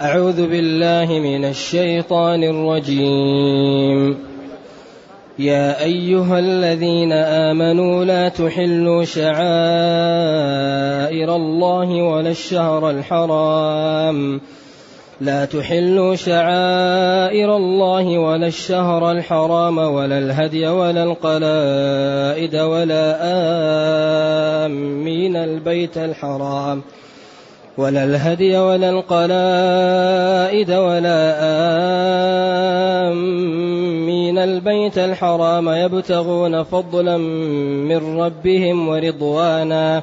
أعوذ بالله من الشيطان الرجيم. يا أيها الذين آمنوا لا تحلوا شعائر الله ولا الشهر الحرام. لا تحلوا شعائر الله ولا الشهر الحرام ولا الهدي ولا القلائد ولا آمين البيت الحرام. ولا الهدي ولا القلائد ولا آمين. البيت الحرام يبتغون فضلا من ربهم ورضوانا.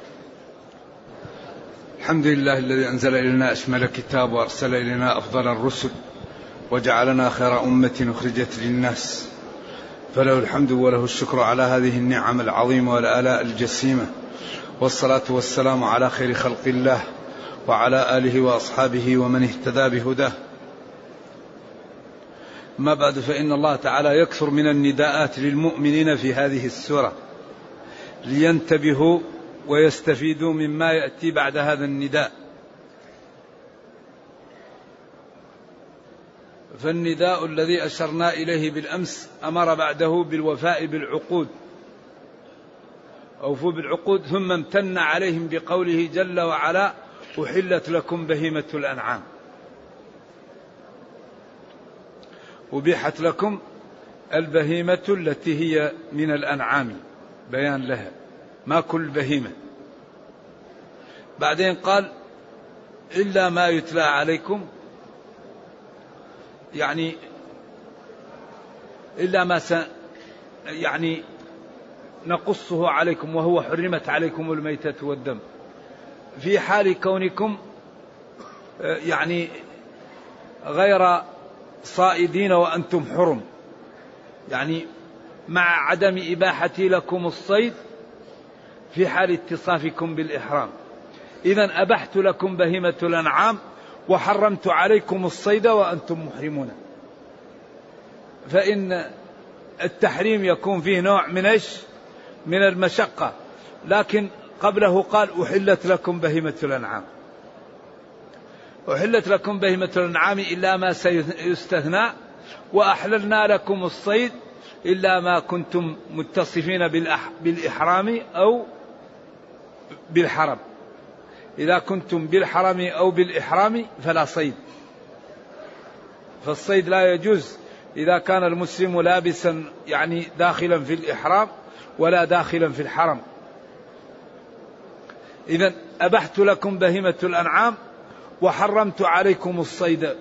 الحمد لله الذي أنزل إلينا أشمل كتاب وأرسل إلينا أفضل الرسل وجعلنا خير أمة أخرجت للناس. فله الحمد وله الشكر على هذه النعم العظيمة والآلاء الجسيمة. والصلاة والسلام على خير خلق الله وعلى آله وأصحابه ومن اهتدى بهداه. ما بعد فإن الله تعالى يكثر من النداءات للمؤمنين في هذه السورة. لينتبهوا ويستفيدوا مما يأتي بعد هذا النداء. فالنداء الذي أشرنا إليه بالأمس أمر بعده بالوفاء بالعقود. أوفوا بالعقود ثم امتن عليهم بقوله جل وعلا أحلت لكم بهيمة الأنعام. أبيحت لكم البهيمة التي هي من الأنعام. بيان لها. ما كل بهيمة؟ بعدين قال إلا ما يتلى عليكم. يعني إلا ما س يعني نقصه عليكم وهو حرمت عليكم الميتة والدم. في حال كونكم يعني غير صائدين وأنتم حرم. يعني مع عدم إباحتي لكم الصيد في حال اتصافكم بالإحرام. إذا أبحت لكم بهيمة الأنعام وحرمت عليكم الصيد وأنتم محرمون. فإن التحريم يكون فيه نوع من إيش؟ من المشقة. لكن قبله قال أحلت لكم بهيمة الأنعام. أحلت لكم بهيمة الأنعام إلا ما سيستثنى وأحللنا لكم الصيد إلا ما كنتم متصفين بالإحرام أو بالحرم. إذا كنتم بالحرم أو بالإحرام فلا صيد. فالصيد لا يجوز إذا كان المسلم لابسا يعني داخلا في الإحرام ولا داخلا في الحرم. إذا أبحت لكم بهيمة الأنعام وحرمت عليكم الصيد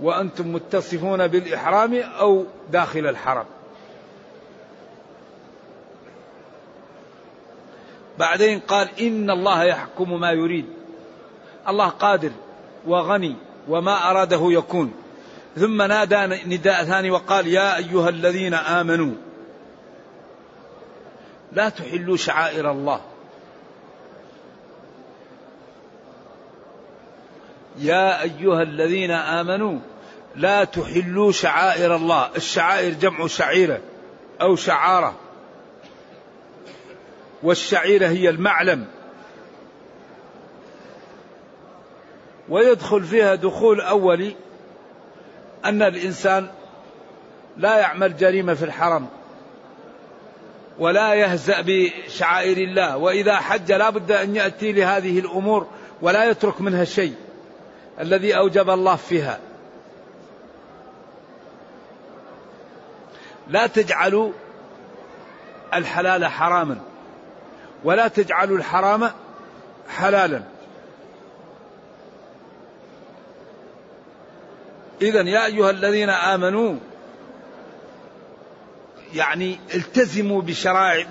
وأنتم متصفون بالإحرام أو داخل الحرم. بعدين قال إن الله يحكم ما يريد. الله قادر وغني وما أراده يكون. ثم نادى نداء ثاني وقال يا أيها الذين آمنوا لا تحلوا شعائر الله. يا أيها الذين آمنوا لا تحلوا شعائر الله. الشعائر جمع شعيرة أو شعارة. والشعيرة هي المعلم. ويدخل فيها دخول أولي أن الإنسان لا يعمل جريمة في الحرم ولا يهزأ بشعائر الله. وإذا حج لا بد أن يأتي لهذه الأمور ولا يترك منها شيء الذي أوجب الله فيها. لا تجعلوا الحلال حراما. ولا تجعلوا الحرام حلالا. إذا يا أيها الذين آمنوا يعني التزموا بشرائع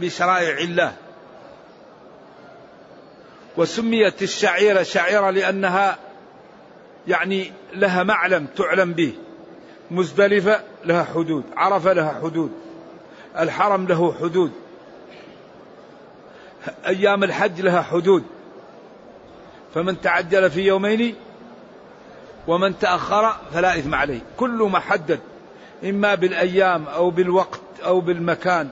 بشرائع الله. وسميت الشعيرة شعيرة لأنها يعني لها معلم تعلم به. مزدلفة لها حدود عرفة لها حدود. الحرم له حدود. أيام الحج لها حدود. فمن تعجل في يومين ومن تأخر فلا إثم عليه. كل محدد إما بالأيام أو بالوقت أو بالمكان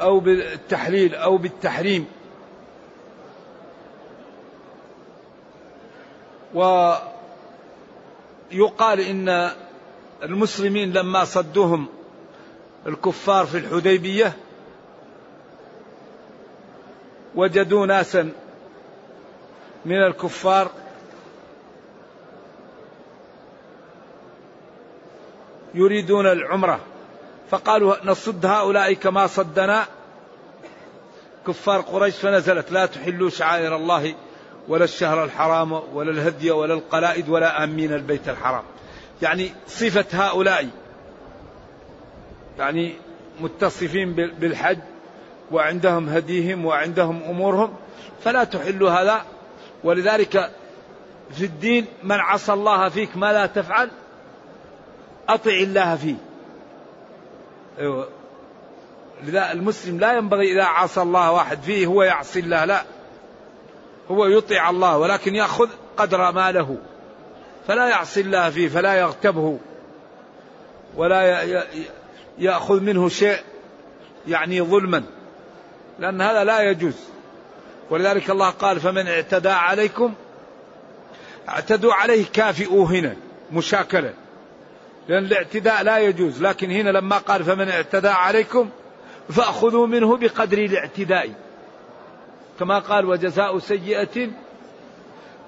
أو بالتحليل أو بالتحريم. ويقال إن المسلمين لما صدوهم الكفار في الحديبية وجدوا ناسا من الكفار. يريدون العمرة. فقالوا نصد هؤلاء كما صدنا. كفار قريش فنزلت. لا تحلوا شعائر الله ولا الشهر الحرام ولا الهدي ولا القلائد ولا آمين البيت الحرام. يعني صفة هؤلاء يعني متصفين بالحج. وعندهم هديهم وعندهم أمورهم فلا تحلوا هذا. ولذلك في الدين من عصى الله فيك ما لا تفعل أطع الله فيه. أيوة. لذا المسلم لا ينبغي إذا عصى الله واحد فيه هو يعصي الله لا. هو يطيع الله ولكن يأخذ قدر ما له فلا يعصي الله فيه فلا يغتبه ولا يأخذ منه شيء يعني ظلما. لأن هذا لا يجوز. ولذلك الله قال فمن اعتدى عليكم اعتدوا عليه كافئوا هنا مشاكلة. لأن الاعتداء لا يجوز. لكن هنا لما قال فمن اعتدى عليكم فأخذوا منه بقدر الاعتداء. كما قال وجزاء سيئة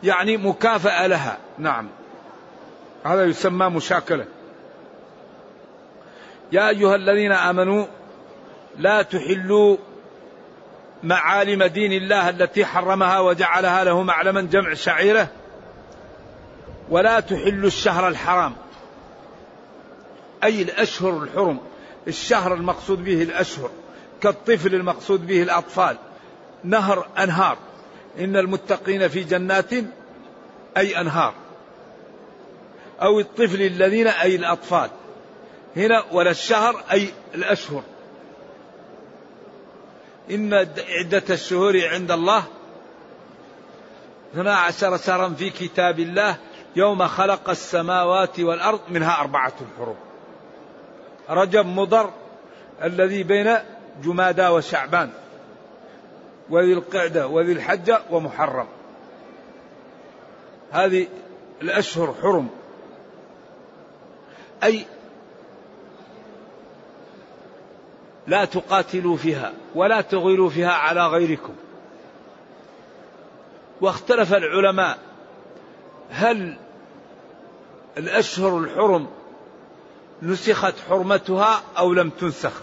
يعني مكافأة لها. نعم. هذا يسمى مشاكلة. يا أيها الذين آمنوا لا تحلوا معالم دين الله التي حرمها وجعلها له معلما جمع شعيره ولا تحلوا الشهر الحرام. أي الأشهر الحرم. الشهر المقصود به الأشهر. كالطفل المقصود به الأطفال. نهر أنهار. إن المتقين في جنات أي أنهار. أو الطفل الذين أي الأطفال. هنا ولا الشهر أي الأشهر. إن عدة الشهور عند الله. اثنا عشر شهرا في كتاب الله يوم خلق السماوات والأرض منها أربعة حروب رجب مضر الذي بين جمادى وشعبان وذي القعدة وذي الحجة ومحرم. هذه الأشهر حرم. أي لا تقاتلوا فيها ولا تغيروا فيها على غيركم. واختلف العلماء هل الأشهر الحرم نسخت حرمتها أو لم تنسخ.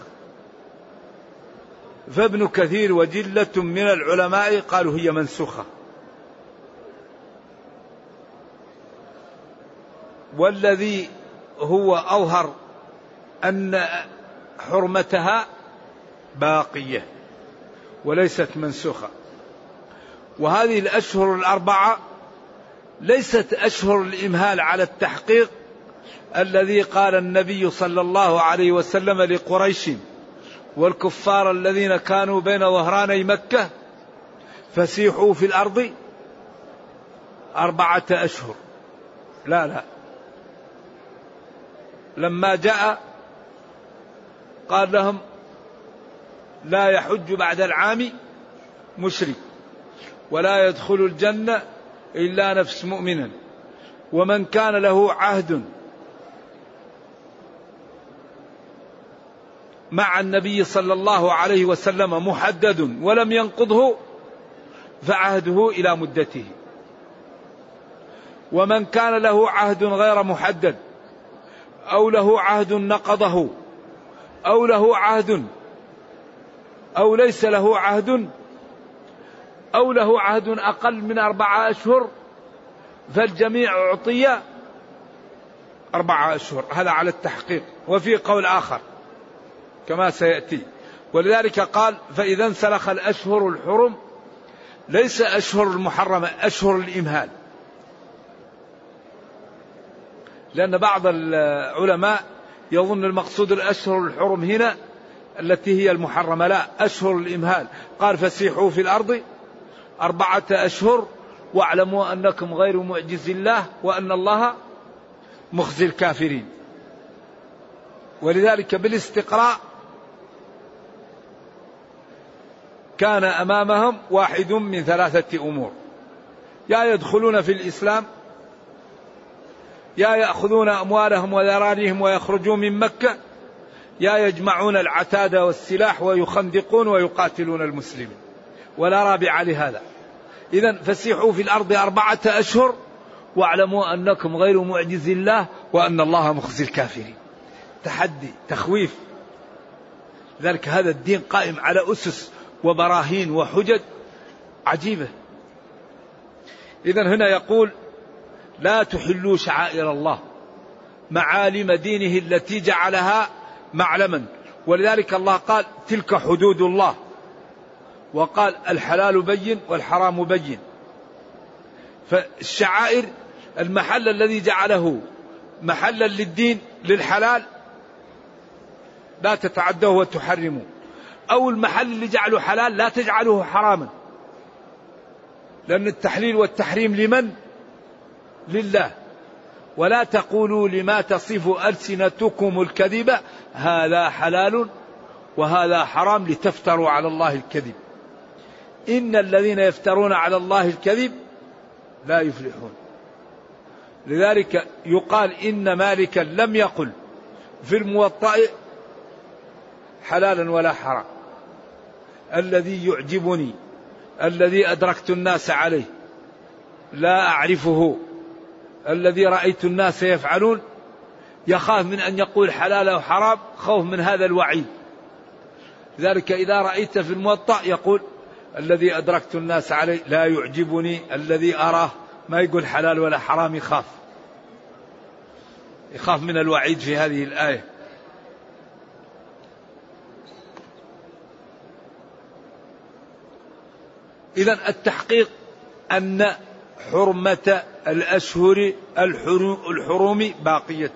فابن كثير وجلة من العلماء قالوا هي منسوخة. والذي هو أظهر أن حرمتها باقية وليست منسوخة. وهذه الأشهر الأربعة ليست أشهر الإمهال على التحقيق الذي قال النبي صلى الله عليه وسلم لقريش والكفار الذين كانوا بين ظهراني مكة فسيحوا في الأرض أربعة أشهر. لا لا. لما جاء قال لهم لا يحج بعد العام مشرك ولا يدخل الجنة إلا نفس مؤمنا ومن كان له عهد مع النبي صلى الله عليه وسلم محدد ولم ينقضه فعهده إلى مدته ومن كان له عهد غير محدد أو له عهد نقضه أو له عهد أو ليس له عهد أو له عهد أقل من أربعة أشهر فالجميع أعطي أربعة أشهر. هذا على التحقيق. وفي قول آخر كما سيأتي. ولذلك قال فإذا انسلخ الأشهر الحرم ليس أشهر المحرمة أشهر الإمهال. لأن بعض العلماء يظن المقصود الأشهر الحرم هنا التي هي المحرمة. لا أشهر الإمهال. قال فسيحوا في الأرض أربعة أشهر واعلموا أنكم غير معجز الله وأن الله مخزي الكافرين. ولذلك بالاستقراء كان أمامهم واحد من ثلاثة أمور. يا يدخلون في الإسلام يا يأخذون أموالهم وذراريهم ويخرجون من مكة يا يجمعون العتاد والسلاح ويخندقون ويقاتلون المسلمين. ولا رابع لهذا. اذا فسيحوا في الأرض أربعة أشهر واعلموا أنكم غير معجز الله وأن الله مخزي الكافرين. تحدي تخويف. ذلك هذا الدين قائم على أسس وبراهين وحجج عجيبة. اذا هنا يقول لا تحلوا شعائر الله معالم دينه التي جعلها معلما. ولذلك الله قال تلك حدود الله. وقال الحلال بين والحرام بين. فالشعائر المحل الذي جعله محلا للدين للحلال لا تتعدوه وتحرموه أو المحل اللي جعله حلال لا تجعله حراما. لأن التحليل والتحريم لمن؟ لله. ولا تقولوا لما تصف ألسنتكم الكذب هذا حلال وهذا حرام لتفتروا على الله الكذب. إن الذين يفترون على الله الكذب لا يفلحون. لذلك يقال إن مالكا لم يقل في الموطأ حلالا ولا حرام. الذي يعجبني الذي أدركت الناس عليه لا أعرفه. الذي رأيت الناس يفعلون يخاف من أن يقول حلال أو حرام خوف من هذا الوعيد. لذلك إذا رأيت في الموطأ يقول الذي أدركت الناس عليه لا يعجبني الذي أراه ما يقول حلال ولا حرام يخاف. يخاف من الوعيد في هذه الآية. إذا التحقيق أن حرمة الأشهر الحروم باقية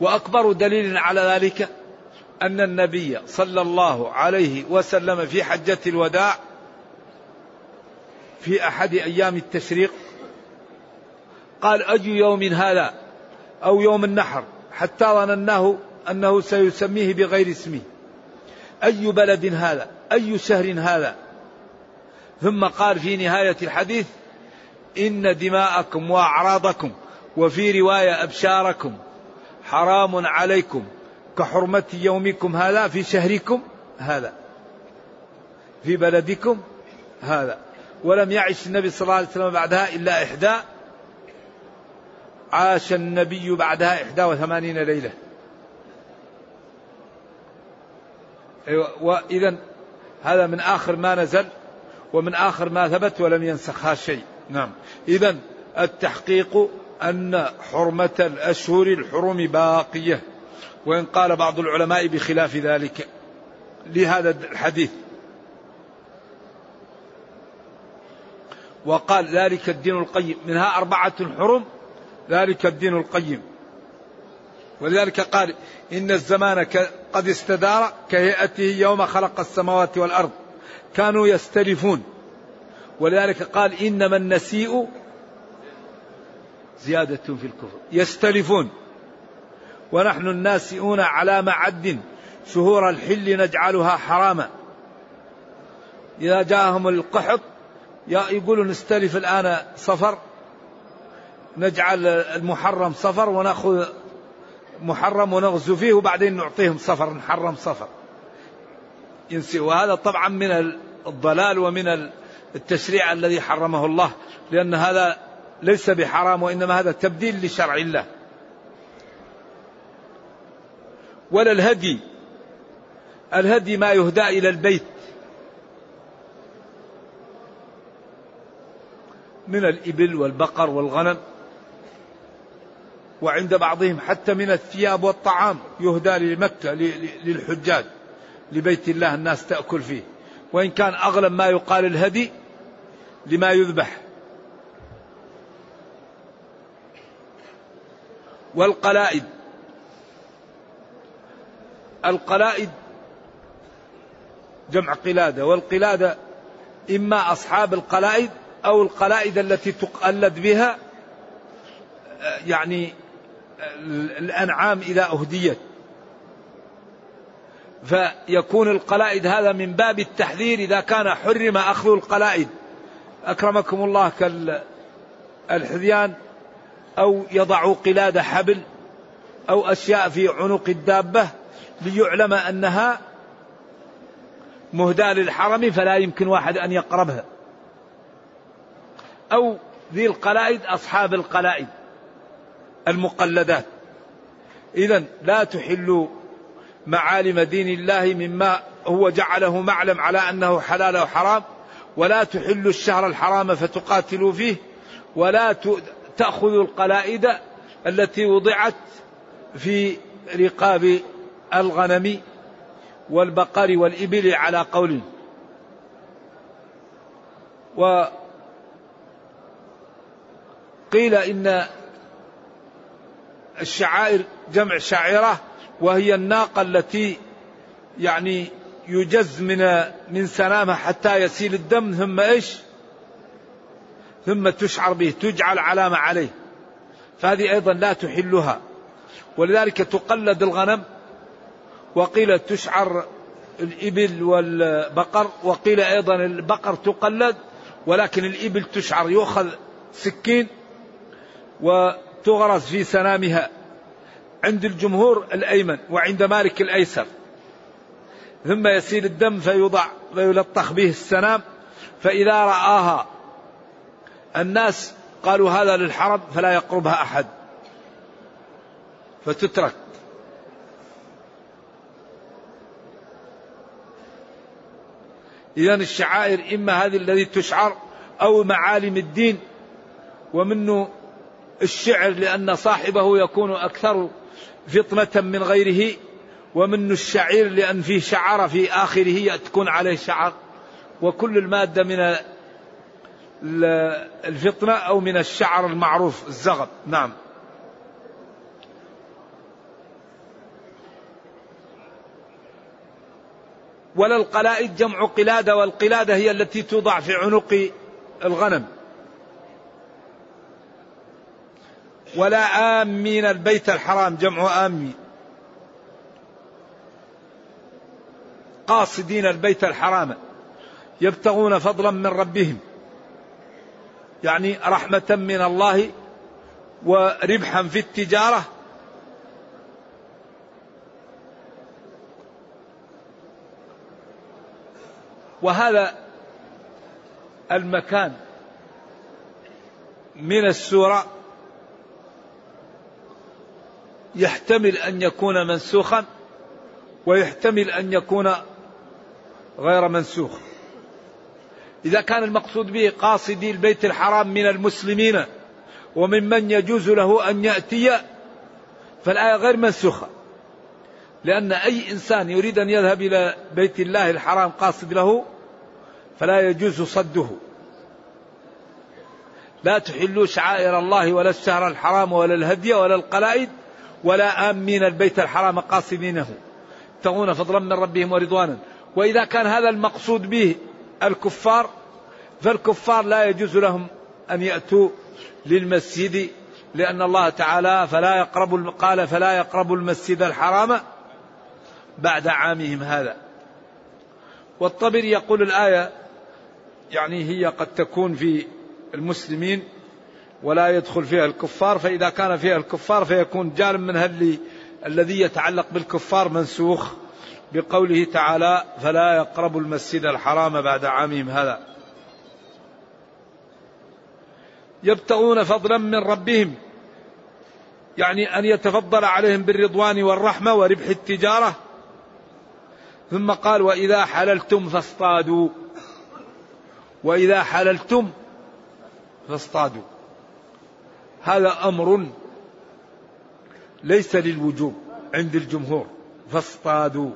وأكبر دليل على ذلك أن النبي صلى الله عليه وسلم في حجة الوداع في أحد أيام التشريق قال أي يوم هذا أو يوم النحر حتى ظنناه أنه سيسميه بغير اسمه. أي بلد هذا؟ أي شهر هذا؟ ثم قال في نهاية الحديث إن دماءكم وأعراضكم وفي رواية أبشاركم حرام عليكم كحرمة يومكم هذا في شهركم هذا في بلدكم هذا ولم يعش النبي صلى الله عليه وسلم بعدها إلا إحدى عاش النبي بعدها إحدى وثمانين ليلة أيوة وإذا هذا من آخر ما نزل ومن آخر ما ثبت ولم ينسخها شيء نعم. إذا التحقيق أن حرمة الأشهر الحرم باقية وإن قال بعض العلماء بخلاف ذلك لهذا الحديث. وقال ذلك الدين القيم منها أربعة حرم ذلك الدين القيم. ولذلك قال إن الزمان قد استدار كهيئته يوم خلق السماوات والأرض. كانوا يستلفون. ولذلك قال إنما النسيء زيادة في الكفر يستلفون. ونحن الناسئون على معد شهور الحل نجعلها حراما. إذا جاءهم القحط يقولوا نستلف الآن صفر نجعل المحرم صفر ونأخذ محرم ونغزو فيه وبعدين نعطيهم صفر نحرم صفر. ينسي وهذا طبعا من الضلال ومن التشريع الذي حرمه الله لأن هذا ليس بحرام وإنما هذا تبديل لشرع الله. ولا الهدي الهدي ما يهدى إلى البيت من الإبل والبقر والغنم وعند بعضهم حتى من الثياب والطعام يهدى لمكة للحجاج لبيت الله الناس تأكل فيه. وإن كان أغلب ما يقال الهدي لما يذبح. والقلائد. القلائد جمع قلادة والقلادة إما أصحاب القلائد أو القلائد التي تقلد بها يعني الأنعام إذا أهديت فيكون القلائد هذا من باب التحذير إذا كان حرم أخذ القلائد. أكرمكم الله كالحذيان أو يضع قلاد حبل أو أشياء في عنق الدابة ليعلم أنها مهداة للحرم فلا يمكن واحد أن يقربها. أو ذي القلائد أصحاب القلائد المقلدات. إذا لا تحلوا معالم دين الله مما هو جعله معلم على أنه حلال أو حرام ولا تحلوا الشهر الحرام فتقاتلوا فيه ولا تأخذوا القلائد التي وضعت في رقاب الغنم والبقر والإبل على قول. وقيل إن الشعائر جمع شاعرة وهي الناقة التي يعني يجز من من سنامها حتى يسيل الدم ثم إيش؟ ثم تشعر به تجعل علامة عليه. فهذه أيضا لا تحلها. ولذلك تقلد الغنم وقيل تشعر الإبل والبقر وقيل أيضا البقر تقلد ولكن الإبل تشعر يؤخذ سكين وتغرس في سنامها. عند الجمهور الأيمن وعند مالك الأيسر. ثم يسيل الدم فيوضع ويلطخ به السنام فإذا رآها الناس قالوا هذا للحرم فلا يقربها أحد. فتترك. إذا الشعائر إما هذه الذي تشعر أو معالم الدين ومنه الشعر لأن صاحبه يكون أكثر فطنة من غيره ومنه الشعير لأن فيه شعر في آخره تكون عليه شعر وكل المادة من الفطنة أو من الشعر المعروف الزغب نعم. ولا القلائد جمع قلادة والقلادة هي التي توضع في عنق الغنم. ولا آمين البيت الحرام جمع آمين قاصدين البيت الحرام يبتغون فضلا من ربهم. يعني رحمة من الله وربحا في التجارة. وهذا المكان من السورة يحتمل أن يكون منسوخا ويحتمل أن يكون غير منسوخ. إذا كان المقصود به قاصدي البيت الحرام من المسلمين وممن يجوز له أن يأتي فالآية غير منسوخة. لأن أي إنسان يريد أن يذهب إلى بيت الله الحرام قاصد له فلا يجوز صده. لا تحلوا شعائر الله ولا الشهر الحرام ولا الهدي ولا القلائد. ولا آمين البيت الحرام قاصدينه. يبتغون فضلا من ربهم ورضوانا. وإذا كان هذا المقصود به الكفار فالكفار لا يجوز لهم أن يأتوا للمسجد لأن الله تعالى فلا يقرب قال فلا يقربوا المسجد الحرام بعد عامهم هذا. والطبر يقول الآية يعني هي قد تكون في المسلمين ولا يدخل فيها الكفار فإذا كان فيها الكفار فيكون جانب من اللي الذي يتعلق بالكفار منسوخ بقوله تعالى فلا يقربوا المسجد الحرام بعد عامهم هذا يبتغون فضلا من ربهم يعني أن يتفضل عليهم بالرضوان والرحمة وربح التجارة. ثم قال وإذا حللتم فاصطادوا وإذا حللتم فاصطادوا هذا أمر ليس للوجوب عند الجمهور فاصطادوا.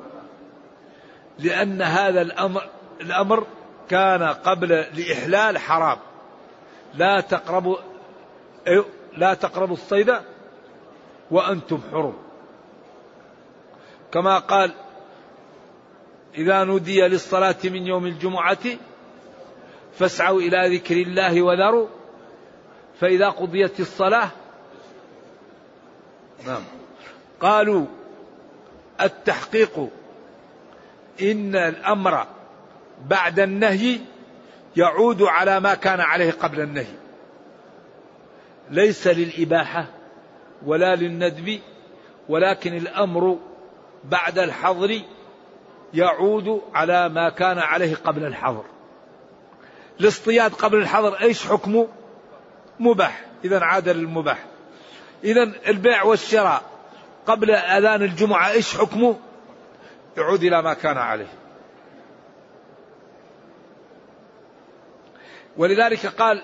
لأن هذا الأمر الأمر كان قبل الإحلال حرام. لا تقربوا لا تقربوا الصيد وأنتم حرم. كما قال إذا نودي للصلاة من يوم الجمعة فاسعوا إلى ذكر الله وذروا فإذا قضيت الصلاة نعم. قالوا التحقيق إن الأمر بعد النهي يعود على ما كان عليه قبل النهي. ليس للإباحة ولا للندب ولكن الأمر بعد الحظر يعود على ما كان عليه قبل الحظر. الاصطياد قبل الحظر إيش حكمه؟ مباح. اذا عاد للمباح. اذا البيع والشراء. قبل أذان الجمعة إيش حكمه؟ يعود إلى ما كان عليه. ولذلك قال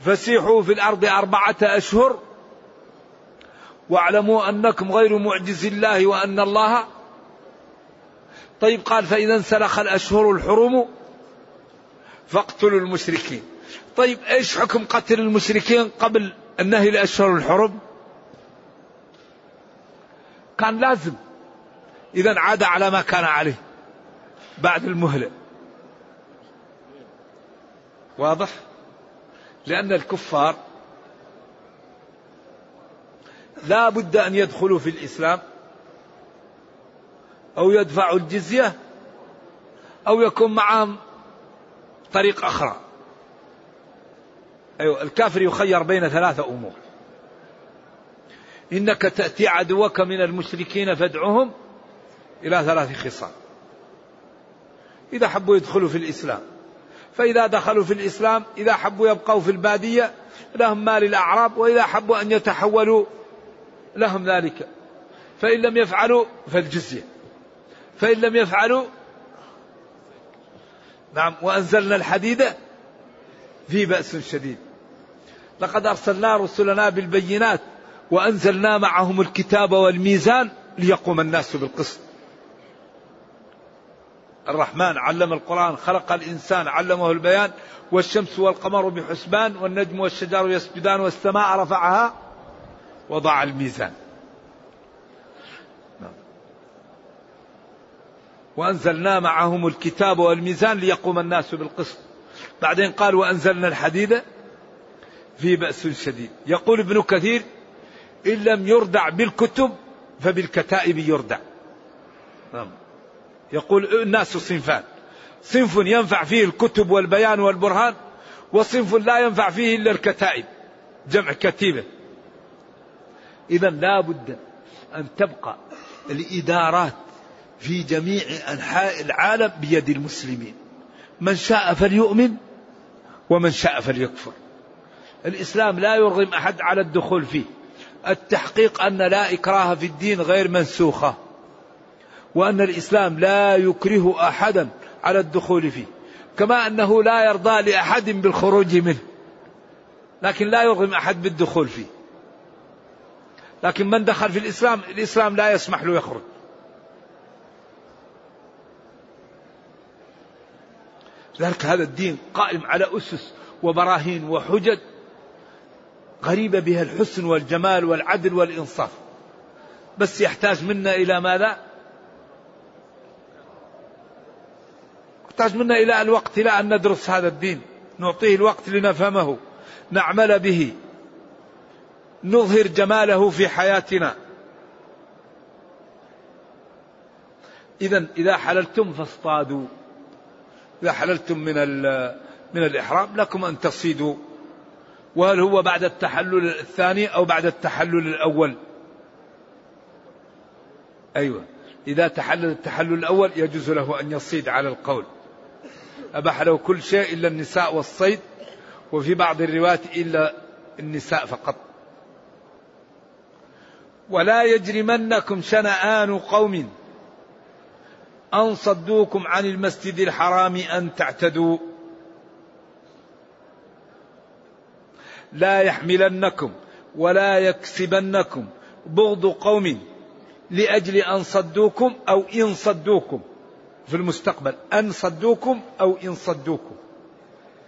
فسيحوا في الأرض أربعة أشهر واعلموا أنكم غير معجز الله وأن الله. طيب قال فإذا انسلخ الأشهر الحرم فاقتلوا المشركين. طيب إيش حكم قتل المشركين قبل النهي الاشهر الحرم كان لازم. إذا عاد على ما كان عليه بعد المهلة. واضح؟ لأن الكفار لا بد أن يدخلوا في الإسلام أو يدفعوا الجزية أو يكون معهم طريق أخرى. أيوة الكافر يخير بين ثلاثة أمور. إنك تأتي عدوك من المشركين فادعهم إلى ثلاث خصال. إذا حبوا يدخلوا في الإسلام. فإذا دخلوا في الإسلام إذا حبوا يبقوا في البادية لهم مال الأعراب وإذا حبوا أن يتحولوا لهم ذلك. فإن لم يفعلوا فالجزية. فإن لم يفعلوا نعم وأنزلنا الحديد في بأس شديد. لقد أرسلنا رسلنا بالبينات وأنزلنا معهم الكتاب والميزان ليقوم الناس بالقسط. الرحمن علم القرآن خلق الإنسان علمه البيان والشمس والقمر بحسبان والنجم والشجر يسجدان والسماء رفعها وضع الميزان. وأنزلنا معهم الكتاب والميزان ليقوم الناس بالقسط. بعدين قال وأنزلنا الحديد في بأس شديد. يقول ابن كثير إن لم يردع بالكتب فبالكتائب يردع. نعم. يقول الناس صنفان. صنف ينفع فيه الكتب والبيان والبرهان وصنف لا ينفع فيه إلا الكتائب جمع كتيبة. إذا لا بد أن تبقى الإدارات في جميع أنحاء العالم بيد المسلمين. من شاء فليؤمن ومن شاء فليكفر. الإسلام لا يرغم أحد على الدخول فيه. التحقيق أن لا إكراه في الدين غير منسوخة وأن الإسلام لا يكره أحدا على الدخول فيه. كما أنه لا يرضى لأحد بالخروج منه لكن لا يرغم أحد بالدخول فيه. لكن من دخل في الإسلام الإسلام لا يسمح له يخرج. لذلك هذا الدين قائم على أسس وبراهين وحجج غريبة بها الحسن والجمال والعدل والإنصاف. بس يحتاج منا إلى ماذا؟ يحتاج منا إلى الوقت إلى أن ندرس هذا الدين. نعطيه الوقت لنفهمه. نعمل به. نظهر جماله في حياتنا. إذا إذا حللتم فاصطادوا. إذا حللتم من من الإحرام لكم أن تصيدوا وهل هو بعد التحلل الثاني أو بعد التحلل الأول؟ أيوة. إذا تحلل التحلل الأول يجوز له أن يصيد على القول. أباح له كل شيء إلا النساء والصيد وفي بعض الروايات إلا النساء فقط. ولا يجرمنكم شنآن قوم. أن صدوكم عن المسجد الحرام أن تعتدوا. لا يحملنكم ولا يكسبنكم بغض قوم لأجل أن صدوكم أو إن صدوكم في المستقبل. أن صدوكم أو إن صدوكم.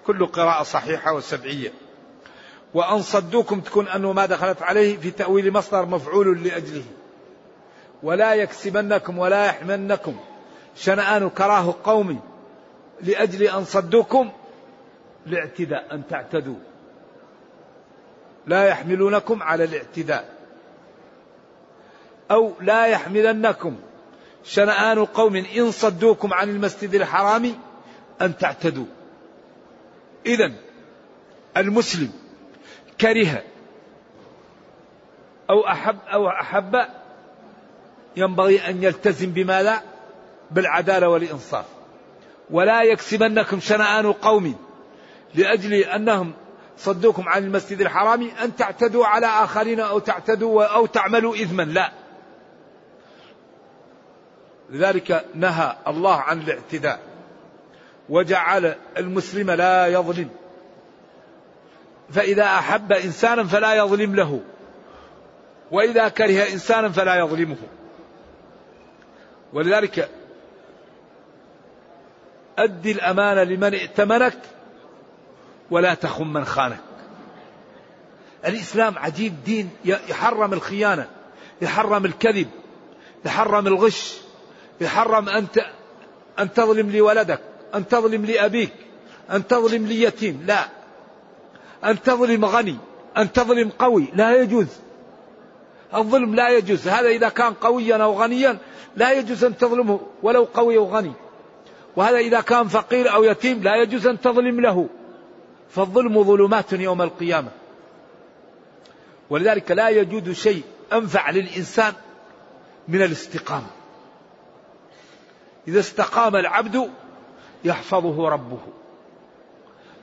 كل قراءة صحيحة وسبعية. وأن صدوكم تكون أنه ما دخلت عليه في تأويل مصدر مفعول لأجله. ولا يكسبنكم ولا يحملنكم. شنآن كراه قوم لأجل أن صدوكم لاعتداء أن تعتدوا. لا يحملونكم على الاعتداء. أو لا يحملنكم. شنآن قوم إن صدوكم عن المسجد الحرام أن تعتدوا. إذا المسلم كره أو أحب أو أحب ينبغي أن يلتزم بماذا؟ بالعدالة والإنصاف. ولا يكسبنكم شنآن قوم لأجل أنهم صدوكم عن المسجد الحرام أن تعتدوا على آخرين أو تعتدوا أو تعملوا إثما. لا. لذلك نهى الله عن الاعتداء. وجعل المسلم لا يظلم. فإذا أحب إنسانا فلا يظلم له. وإذا كره إنسانا فلا يظلمه. ولذلك أدي الأمانة لمن ائتمنك ولا تخن من خانك. الإسلام عجيب دين يحرم الخيانة يحرم الكذب يحرم الغش يحرم أن أن تظلم لولدك أن تظلم لأبيك أن تظلم ليتيم لا. أن تظلم غني أن تظلم قوي لا يجوز. الظلم لا يجوز. هذا إذا كان قويا أو غنيا لا يجوز أن تظلمه ولو قوي أو غني. وهذا إذا كان فقير أو يتيم لا يجوز أن تظلم له. فالظلم ظلمات يوم القيامة. ولذلك لا يجوز شيء أنفع للإنسان من الاستقامة. إذا استقام العبد يحفظه ربه.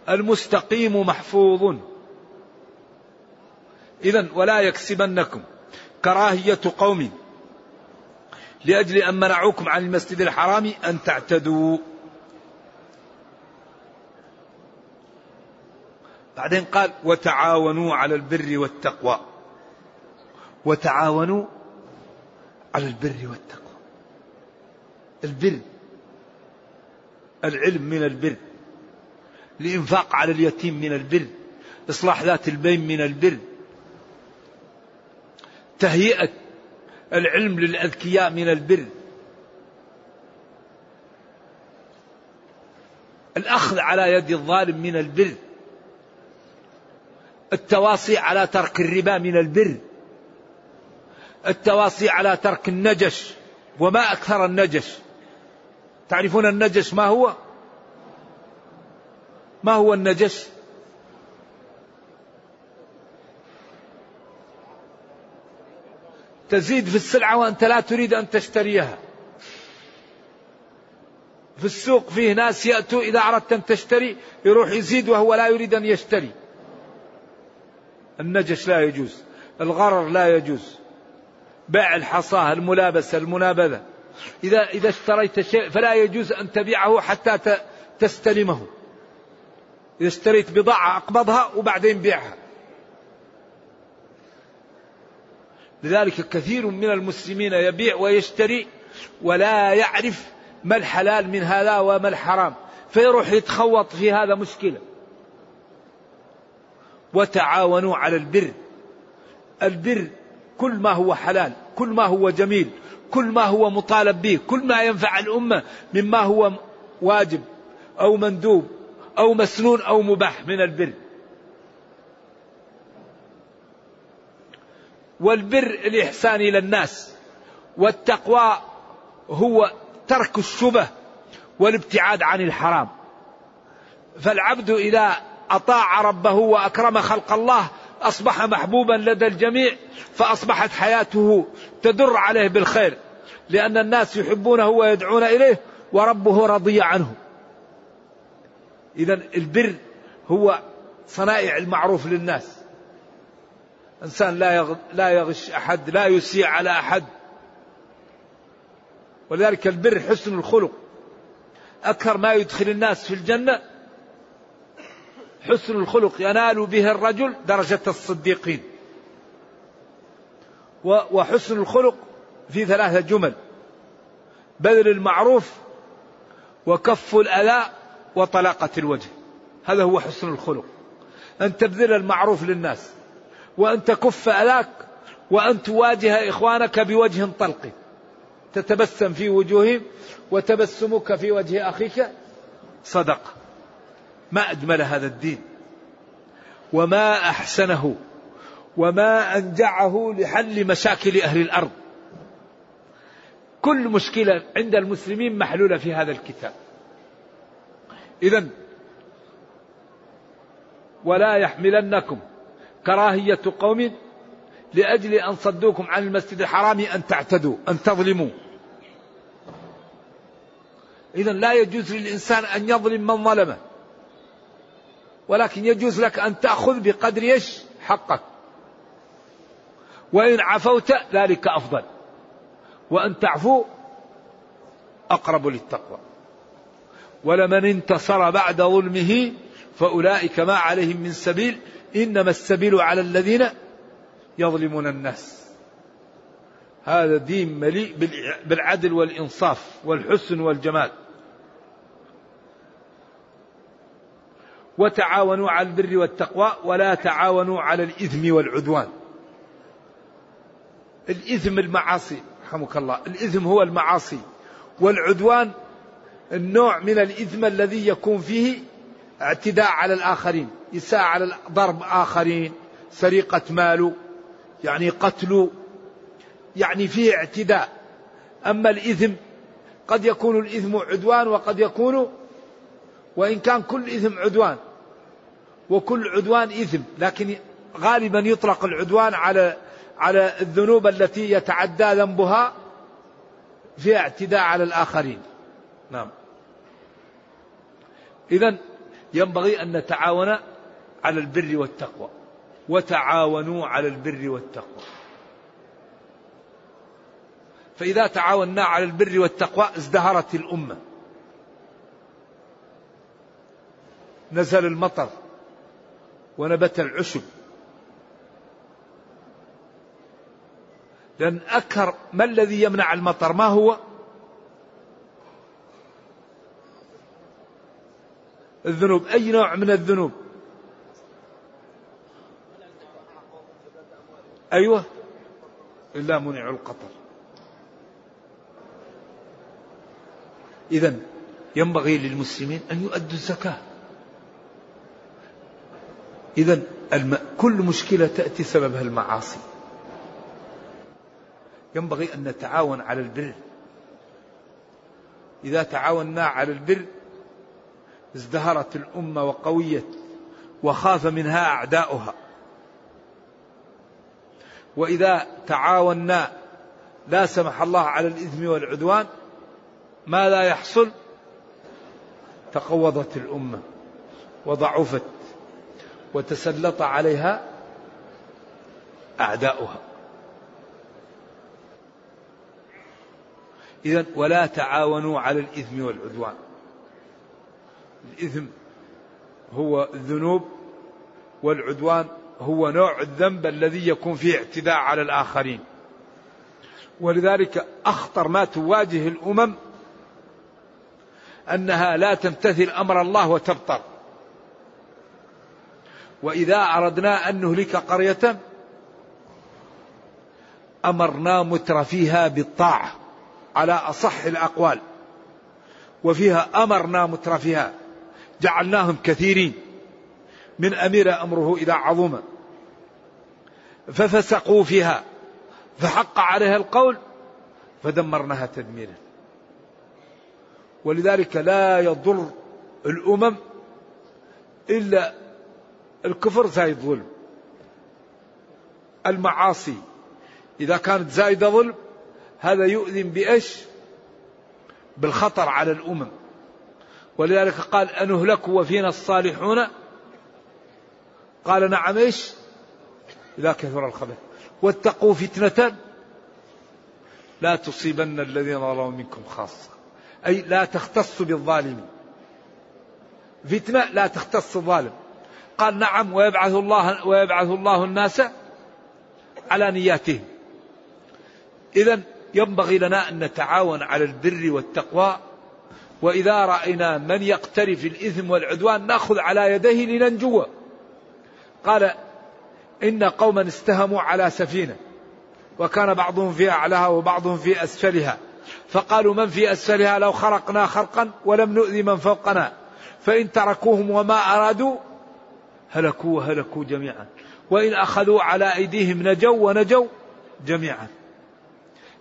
المستقيم محفوظ. إذا ولا يكسبنكم كراهية قوم لأجل أن منعوكم عن المسجد الحرام أن تعتدوا. بعدين قال وتعاونوا على البر والتقوى. وتعاونوا على البر والتقوى. البر العلم من البر. الإنفاق على اليتيم من البر. إصلاح ذات البين من البر. تهيئة العلم للأذكياء من البر. الأخذ على يد الظالم من البر. التواصي على ترك الربا من البر. التواصي على ترك النجش وما أكثر النجش. تعرفون النجش ما هو؟ ما هو النجش؟ تزيد في السلعة وأنت لا تريد أن تشتريها. في السوق فيه ناس يأتوا إذا أردت أن تشتري يروح يزيد وهو لا يريد أن يشتري. النجش لا يجوز الغرر لا يجوز بيع الحصاة الملابسة المنابذة. إذا إذا اشتريت شيء فلا يجوز أن تبيعه حتى تستلمه. إذا اشتريت بضاعة أقبضها وبعدين بيعها. لذلك كثير من المسلمين يبيع ويشتري ولا يعرف ما الحلال من هذا وما الحرام فيروح يتخوط في هذا مشكلة. وتعاونوا على البر. البر كل ما هو حلال كل ما هو جميل كل ما هو مطالب به كل ما ينفع الأمة مما هو واجب أو مندوب أو مسنون أو مباح من البر. والبر الإحسان إلى الناس والتقوى هو ترك الشبه والابتعاد عن الحرام. فالعبد إذا أطاع ربه وأكرم خلق الله أصبح محبوبا لدى الجميع فأصبحت حياته تدر عليه بالخير لأن الناس يحبونه ويدعون إليه وربه رضي عنه. إذا البر هو صنائع المعروف للناس. إنسان لا لا يغش أحد لا يسيء على أحد. ولذلك البر حسن الخلق. أكثر ما يدخل الناس في الجنة حسن الخلق ينال به الرجل درجة الصديقين. وحسن الخلق في ثلاثة جمل. بذل المعروف وكف الأذى وطلاقة الوجه. هذا هو حسن الخلق. أن تبذل المعروف للناس وأن تكف ألاك وأن تواجه إخوانك بوجه طلق. تتبسم في وجوههم وتبسمك في وجه أخيك صدقة ما أجمل هذا الدين. وما أحسنه وما أنجعه لحل مشاكل أهل الأرض. كل مشكلة عند المسلمين محلولة في هذا الكتاب. إذا ولا يحملنكم كراهية قوم لأجل أن صدوكم عن المسجد الحرام أن تعتدوا أن تظلموا. إذا لا يجوز للإنسان أن يظلم من ظلمه. ولكن يجوز لك أن تأخذ بقدر إيش؟ حقك. وإن عفوت ذلك أفضل. وأن تعفو أقرب للتقوى. ولمن انتصر بعد ظلمه فأولئك ما عليهم من سبيل إنما السبيل على الذين يظلمون الناس. هذا دين مليء بالعدل والإنصاف والحسن والجمال. وتعاونوا على البر والتقوى ولا تعاونوا على الإثم والعدوان. الإثم المعاصي رحمك الله. الإثم هو المعاصي. والعدوان النوع من الإثم الذي يكون فيه اعتداء على الآخرين إساءة على ضرب آخرين سرقة ماله يعني قتل يعني فيه اعتداء. أما الإثم قد يكون الإثم عدوان وقد يكون وإن كان كل إثم عدوان وكل عدوان إثم. لكن غالبا يطلق العدوان على على الذنوب التي يتعدى ذنبها في اعتداء على الآخرين. نعم. إذا ينبغي أن نتعاون على البر والتقوى. وتعاونوا على البر والتقوى. فإذا تعاوننا على البر والتقوى ازدهرت الأمة. نزل المطر. ونبت العشب. لأن أكثر ما الذي يمنع المطر؟ ما هو؟ الذنوب. أي نوع من الذنوب؟ أيوة. إلا منع القطر. إذا ينبغي للمسلمين أن يؤدوا الزكاة. إذا الم... كل مشكلة تأتي سببها المعاصي. ينبغي أن نتعاون على البر. إذا تعاوننا على البر ازدهرت الأمة وقويت وخاف منها أعداؤها. وإذا تعاوننا لا سمح الله على الإثم والعدوان ما لا يحصل تقوضت الأمة وضعفت. وتسلط عليها أعداؤها. إذا ولا تعاونوا على الإثم والعدوان. الإثم هو الذنوب والعدوان هو نوع الذنب الذي يكون فيه اعتداء على الآخرين. ولذلك أخطر ما تواجه الأمم أنها لا تمتثل أمر الله وتبطر. وإذا أردنا أن نهلك قرية أمرنا متر فيها بالطاعة على أصح الأقوال وفيها أمرنا متر فيها جعلناهم كثيرين من أمير أمره إذا عظم ففسقوا فيها فحق عليها القول فدمرناها تدميرا. ولذلك لا يضر الأمم إلا الكفر زايد ظلم. المعاصي إذا كانت زايدة ظلم هذا يؤذن بإيش؟ بالخطر على الأمم. ولذلك قال أنهلك وفينا الصالحون؟ قال نعم إيش؟ إذا كثر الخبث واتقوا فتنة لا تصيبن الذين ظلموا منكم خاصة. أي لا تختص بالظالمين. فتنة لا تختص الظالم. قال نعم ويبعث الله ويبعث الله الناس على نياتهم. إذا ينبغي لنا أن نتعاون على البر والتقوى وإذا رأينا من يقترف الإثم والعدوان نأخذ على يديه لننجو. قال إن قوما استهموا على سفينة وكان بعضهم في أعلاها وبعضهم في أسفلها. فقالوا من في أسفلها لو خرقنا خرقا ولم نؤذي من فوقنا فإن تركوهم وما أرادوا هلكوا وهلكوا جميعا. وإن أخذوا على أيديهم نجوا ونجوا جميعا.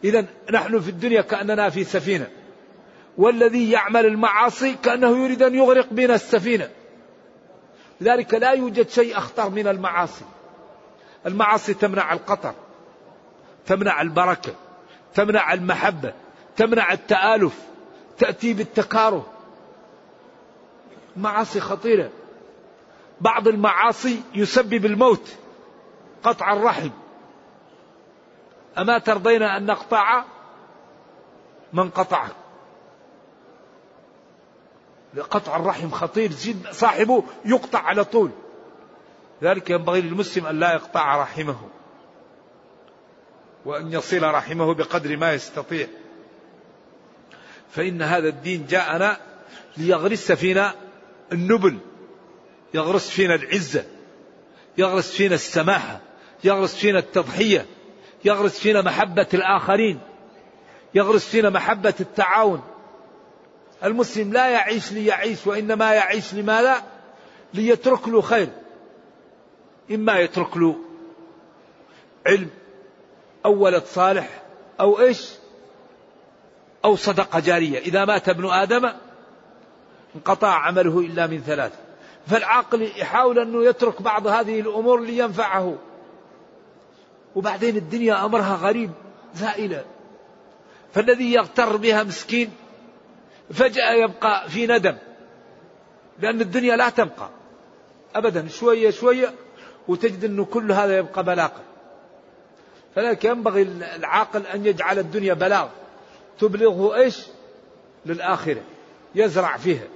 إذا نحن في الدنيا كأننا في سفينة. والذي يعمل المعاصي كأنه يريد أن يغرق بنا السفينة. لذلك لا يوجد شيء أخطر من المعاصي. المعاصي تمنع القطر تمنع البركة تمنع المحبة تمنع التآلف تأتي بالتكاره معاصي خطيرة. بعض المعاصي يسبب الموت قطع الرحم. أما ترضين أن نقطع من قطعك. قطع الرحم خطير جدا صاحبه يقطع على طول. ذلك ينبغي للمسلم أن لا يقطع رحمه وأن يصل رحمه بقدر ما يستطيع. فإن هذا الدين جاءنا ليغرس فينا النبل. يغرس فينا العزة يغرس فينا السماحة يغرس فينا التضحية يغرس فينا محبة الآخرين يغرس فينا محبة التعاون. المسلم لا يعيش ليعيش وإنما يعيش لماذا ليترك له خير. إما يترك له علم أو ولد صالح أو إيش؟ أو صدقة جارية. إذا مات ابن آدم انقطع عمله إلا من ثلاث فالعاقل يحاول أنه يترك بعض هذه الأمور لينفعه. وبعدين الدنيا أمرها غريب زائلة. فالذي يغتر بها مسكين فجأة يبقى في ندم. لأن الدنيا لا تبقى. أبدا شوية شوية وتجد أنه كل هذا يبقى بلاغا. فلذلك ينبغي العاقل أن يجعل الدنيا بلاغ تبلغه إيش؟ للآخرة. يزرع فيها.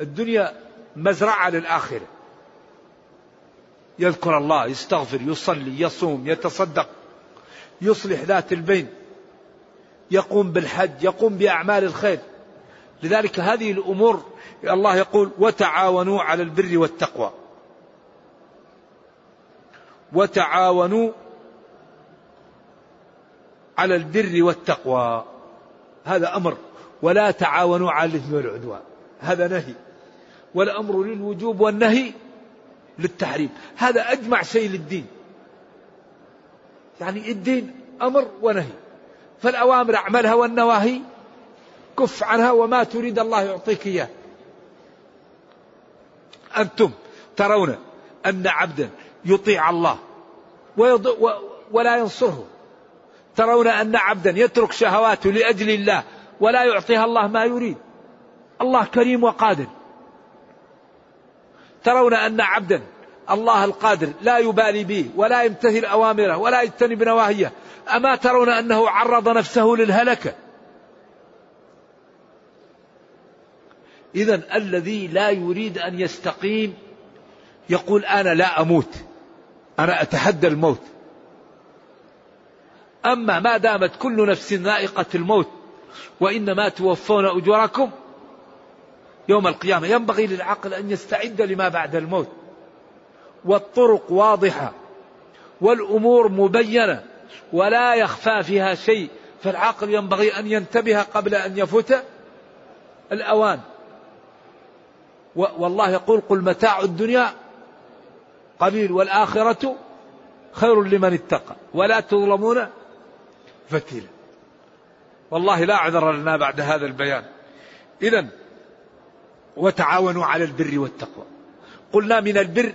الدنيا مزرعة للآخرة. يذكر الله يستغفر يصلي يصوم يتصدق يصلح ذات البين يقوم بالحج يقوم بأعمال الخير. لذلك هذه الأمور الله يقول وتعاونوا على البر والتقوى وتعاونوا على البر والتقوى هذا أمر. ولا تعاونوا على الإثم والعدوان هذا نهي. والأمر للوجوب والنهي للتحريم. هذا أجمع شيء للدين. يعني الدين أمر ونهي. فالأوامر أعملها والنواهي كف عنها وما تريد الله يعطيك إياه. أنتم ترون أن عبدا يطيع الله ولا ينصره. ترون أن عبدا يترك شهواته لأجل الله ولا يعطيها الله ما يريد. الله كريم وقادر. ترون أن عبدا الله القادر لا يبالي به ولا يمتثل أوامره ولا يجتنب نواهيه. أما ترون أنه عرض نفسه للهلكة إذا الذي لا يريد أن يستقيم يقول أنا لا أموت. أنا أتحدى الموت. أما ما دامت كل نفس ذائقة الموت وإنما توفون أجوركم يوم القيامة. ينبغي للعقل أن يستعد لما بعد الموت. والطرق واضحة. والأمور مبينة. ولا يخفى فيها شيء. فالعقل ينبغي أن ينتبه قبل أن يفوت الأوان. والله يقول قل متاع الدنيا قليل والآخرة خير لمن اتقى. ولا تظلمون فتيلا. والله لا عذر لنا بعد هذا البيان. إذا وتعاونوا على البر والتقوى. قلنا من البر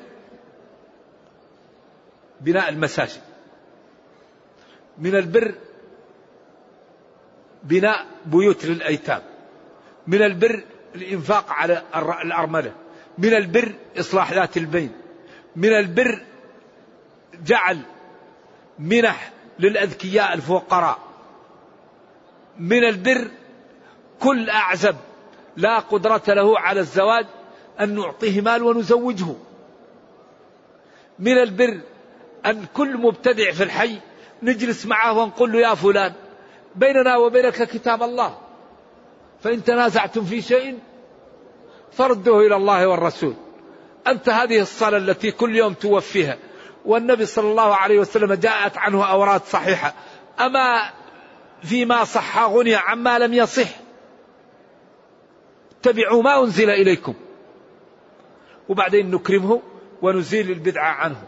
بناء المساجد. من البر بناء بيوت للأيتام. من البر الإنفاق على الأرملة. من البر إصلاح ذات البين. من البر جعل منح للأذكياء الفقراء. من البر كل أعزب لا قدرة له على الزواج أن نعطيه مال ونزوجه. من البر أن كل مبتدع في الحي نجلس معه ونقول له يا فلان بيننا وبينك كتاب الله. فإن تنازعتم في شيء فردوه إلى الله والرسول. أنت هذه الصلاة التي كل يوم توفيها. والنبي صلى الله عليه وسلم جاءت عنه أوراد صحيحة. أما فيما صح غني عما لم يصح. اتبعوا ما أنزل إليكم. وبعدين نكرمه ونزيل البدعة عنه.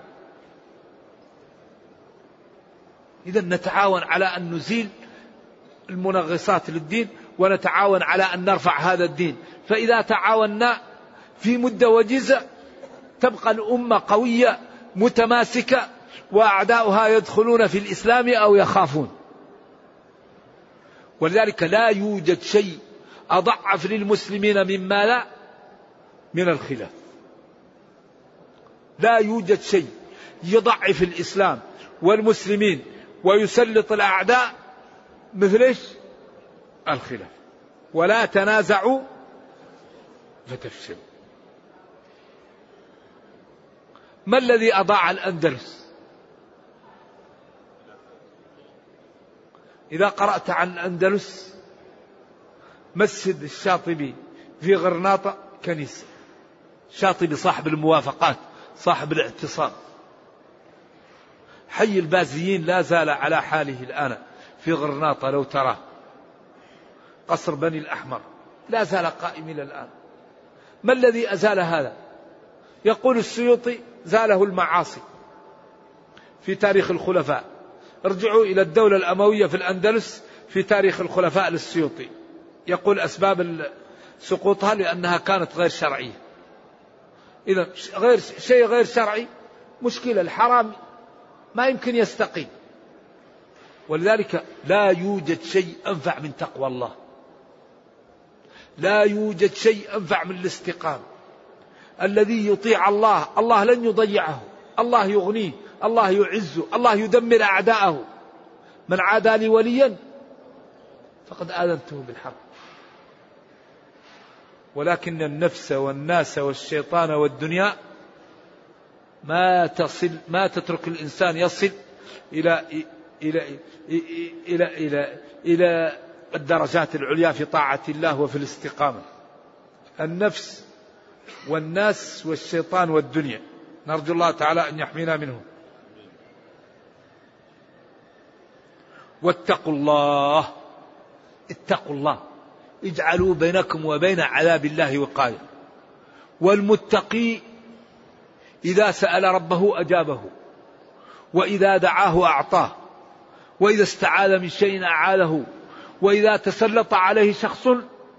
إذا نتعاون على أن نزيل المنغصات للدين ونتعاون على أن نرفع هذا الدين. فإذا تعاوننا في مدة وجيزة تبقى الأمة قوية متماسكة وأعداؤها يدخلون في الإسلام أو يخافون. ولذلك لا يوجد شيء أضعف للمسلمين مما لا من الخلاف. لا يوجد شيء يضعف الإسلام والمسلمين ويسلط الأعداء مثل إيش؟ الخلاف. ولا تنازعوا فتفشلوا. ما الذي أضاع الأندلس؟ إذا قرأت عن الأندلس مسجد الشاطبي في غرناطة كنيسة. شاطبي صاحب الموافقات صاحب الاعتصام. حي البازيين لا زال على حاله الآن في غرناطة لو تراه. قصر بني الأحمر لا زال قائم إلى الآن. ما الذي أزال هذا؟ يقول السيوطي زاله المعاصي في تاريخ الخلفاء. ارجعوا إلى الدولة الأموية في الأندلس في تاريخ الخلفاء للسيوطي. يقول أسباب سقوطها لأنها كانت غير شرعية. إذا غير شيء غير شرعي مشكلة الحرام ما يمكن يستقيم. ولذلك لا يوجد شيء أنفع من تقوى الله. لا يوجد شيء أنفع من الاستقامة. الذي يطيع الله الله لن يضيعه. الله يغنيه الله يعزه الله يدمر أعداءه. من عادى لي وليا فقد آذنته بالحرب ولكن النفس والناس والشيطان والدنيا ما تصل ما تترك الإنسان يصل إلى إلى إلى إلى إلى, إلى الدرجات العليا في طاعة الله وفي الاستقامة. النفس والناس والشيطان والدنيا. نرجو الله تعالى أن يحمينا منهم. واتقوا الله. اتقوا الله. اجعلوا بينكم وبين عذاب الله وقاية. والمتقي إذا سأل ربه أجابه وإذا دعاه أعطاه وإذا استعاذ من شيء أعاذه وإذا تسلط عليه شخص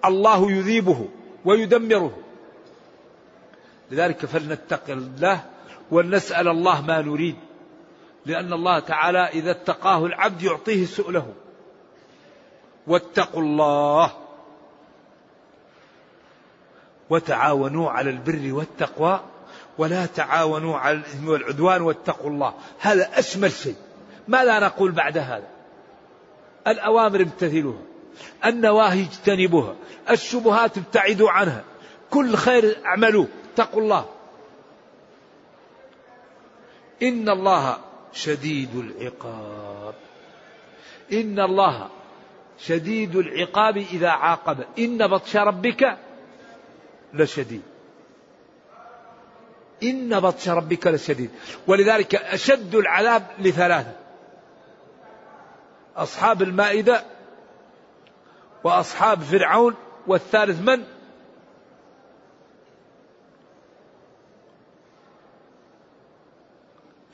الله يذيبه ويدمره. لذلك فلنتق الله ولنسأل الله ما نريد لأن الله تعالى إذا اتقاه العبد يعطيه سؤله. واتقوا الله. وتعاونوا على البر والتقوى ولا تعاونوا على الإثم والعدوان واتقوا الله. هذا أشمل شيء. ماذا نقول بعد هذا؟ الأوامر امتثلوها النواهي اجتنبوها الشبهات ابتعدوا عنها. كل خير اعملوا اتقوا الله. إن الله شديد العقاب. إن الله شديد العقاب إذا عاقب. إن بطش ربك لشديد إن بطش ربك لشديد ولذلك أشد العذاب لثلاثة. أصحاب المائدة وأصحاب فرعون والثالث من؟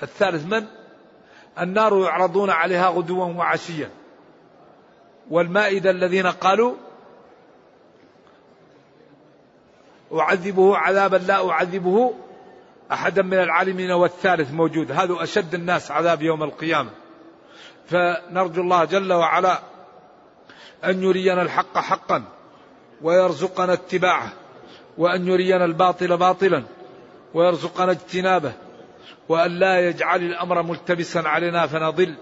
الثالث من؟ النار يعرضون عليها غدوا وعشيا. والمائدة الذين قالوا أعذبه عذابا لا أعذبه أحدا من العالمين والثالث موجود. هذا أشد الناس عذاب يوم القيامة. فنرجو الله جل وعلا أن يرينا الحق حقا ويرزقنا اتباعه وأن يرينا الباطل باطلا ويرزقنا اجتنابه وأن لا يجعل الأمر ملتبسا علينا فنضل.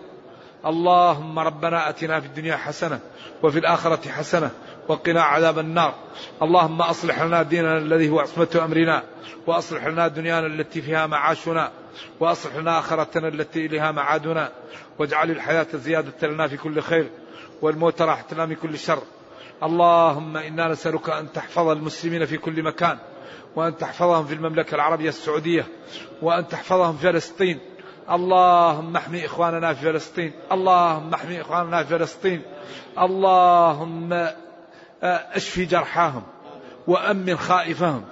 اللهم ربنا أتنا في الدنيا حسنة وفي الآخرة حسنة وقنا عذاب النار. اللهم أصلح لنا ديننا الذي هو عصمة أمرنا وأصلح لنا دنيانا التي فيها معاشنا وأصلح لنا آخرتنا التي إليها معادنا. واجعل الحياة زيادة لنا في كل خير والموت راحة لنا من كل شر. اللهم إنا نسألك أن تحفظ المسلمين في كل مكان وأن تحفظهم في المملكة العربية السعودية وأن تحفظهم في فلسطين. اللهم احمي إخواننا في فلسطين. اللهم احمي إخواننا في فلسطين. اللهم اشفي جرحاهم وأمن خائفهم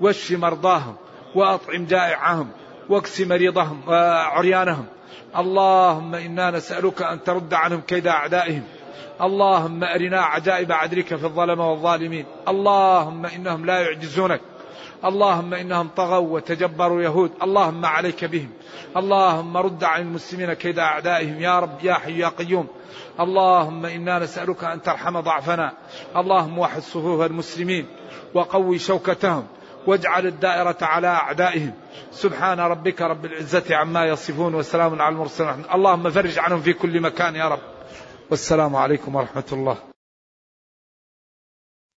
واشف مرضاهم وأطعم جائعهم واكس مريضهم وعريانهم. اللهم إنا نسألك أن ترد عنهم كيد أعدائهم. اللهم أرنا عجائب عدلك في الظلمة والظالمين. اللهم إنهم لا يعجزونك. اللهم إنهم طغوا وتجبروا يهود. اللهم عليك بهم. اللهم رد عن المسلمين كيد أعدائهم يا رب يا حي يا قيوم. اللهم إنا نسألك أن ترحم ضعفنا. اللهم وحد صفوف المسلمين وقوي شوكتهم. واجعل الدائرة على أعدائهم. سبحان ربك رب العزة عما يصفون وسلام على المرسلين. اللهم فرج عنهم في كل مكان يا رب. والسلام عليكم ورحمة الله.